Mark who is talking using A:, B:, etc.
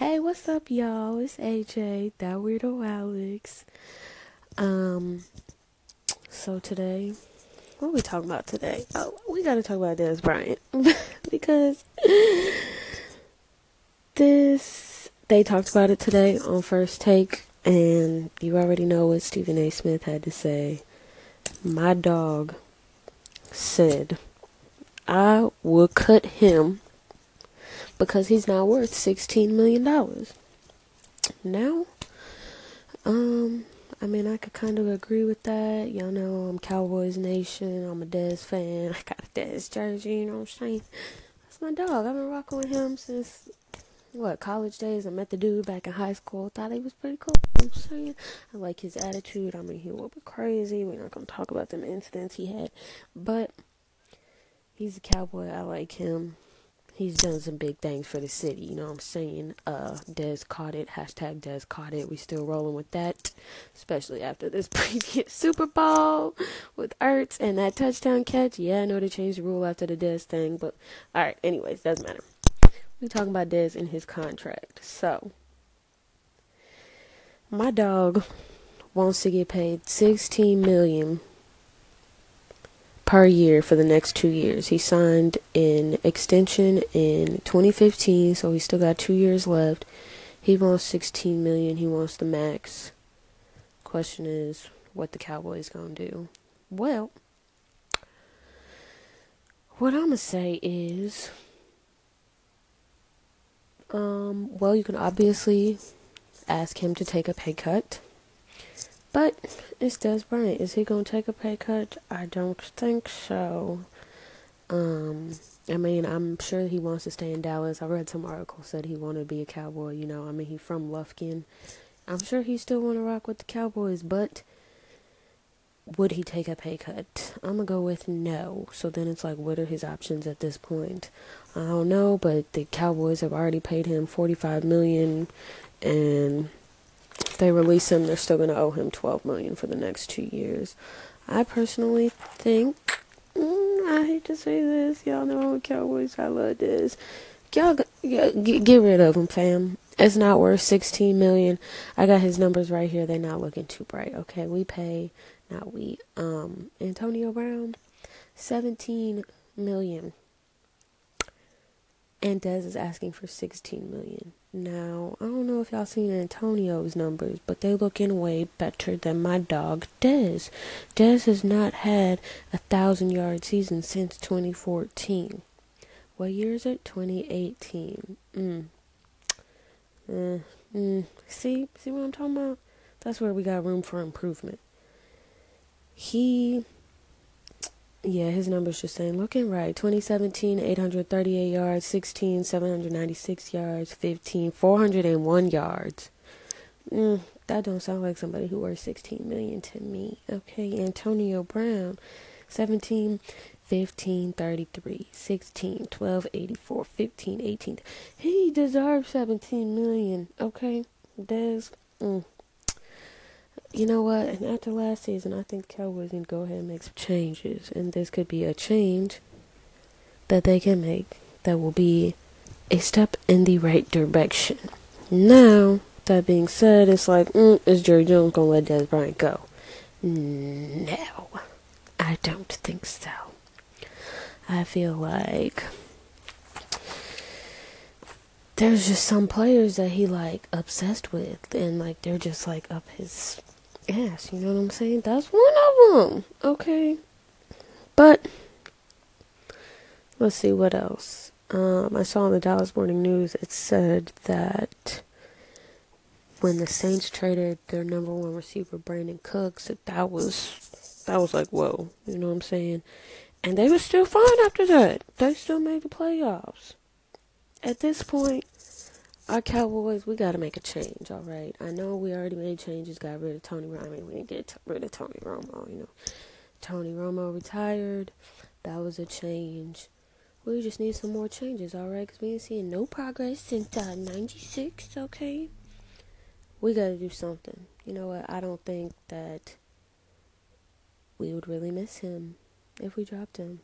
A: Hey, what's up, y'all? It's AJ, that weirdo Alex. Um, so today, what are we talking about today? Oh, we gotta talk about Dez Bryant because this they talked about it today on First Take, and you already know what Stephen A. Smith had to say. My dog said I would cut him because he's now worth sixteen million dollars. Now, um, I mean, I could kind of agree with that. Y'all know I'm Cowboys Nation. I'm a Dez fan. I got a Dez jersey. You know what I'm saying? That's my dog. I've been rocking with him since what college days. I met the dude back in high school. Thought he was pretty cool. You know I'm saying I like his attitude. I mean, he little bit crazy. We're not gonna talk about them incidents he had, but he's a cowboy. I like him he's done some big things for the city. You know what I'm saying? Uh, Dez caught it. Hashtag Dez caught it. We still rolling with that, especially after this previous Super Bowl with Ertz and that touchdown catch. Yeah, I know they changed the rule after the Dez thing, but all right. Anyways, doesn't matter. We talking about Dez and his contract. So, my dog wants to get paid 16 million per year for the next two years. He signed an extension in 2015, so he still got two years left. He wants 16 million. He wants the max. Question is, what the Cowboys gonna do? Well, what I'm gonna say is, um, well, you can obviously ask him to take a pay cut. But it's Dez Bryant. Is he gonna take a pay cut? I don't think so. Um, I mean, I'm sure he wants to stay in Dallas. I read some article said he wanted to be a cowboy. You know, I mean, he's from Lufkin. I'm sure he still want to rock with the Cowboys, but would he take a pay cut? I'm gonna go with no. So then it's like, what are his options at this point? I don't know, but the Cowboys have already paid him 45 million, and they release him, they're still going to owe him 12 million for the next two years. I personally think, mm, I hate to say this, y'all know Cowboys. I love this. Y'all get, get rid of him, fam. It's not worth 16 million. I got his numbers right here. They're not looking too bright. Okay, we pay, not we. Um, Antonio Brown, 17 million, and Dez is asking for 16 million. Now, I don't know if y'all seen Antonio's numbers, but they looking way better than my dog Dez. Dez has not had a thousand yard season since 2014. What year is it? 2018. Mm. Uh, mm. See, see what I'm talking about? That's where we got room for improvement. He yeah, his numbers just saying looking right. 2017, 838 yards, 16, 796 yards, 15, 401 yards. Mm, that don't sound like somebody who worth 16 million to me. Okay, Antonio Brown, 17, 15, 33, 16, 12, 84, 15, 18. He deserves 17 million. Okay, Dez. Mm you know what? And after last season, I think the Cowboys need to go ahead and make some changes. And this could be a change that they can make that will be a step in the right direction. Now, that being said, it's like, mm, is Jerry Jones going to let Dez Bryant go? No, I don't think so. I feel like there's just some players that he like obsessed with and like they're just like up his ass. You know what I'm saying? That's one of them. Okay. But let's see what else. Um, I saw in the Dallas Morning News it said that when the Saints traded their number one receiver Brandin Cooks, that that was that was like whoa. You know what I'm saying? And they were still fine after that. They still made the playoffs. At this point, our Cowboys, we got to make a change, all right? I know we already made changes, got rid of Tony Romo. I mean, we didn't get rid of Tony Romo, you know. Tony Romo retired. That was a change. We just need some more changes, all right? Because we ain't seeing no progress since uh, 96, okay? We got to do something. You know what? I don't think that we would really miss him if we dropped him.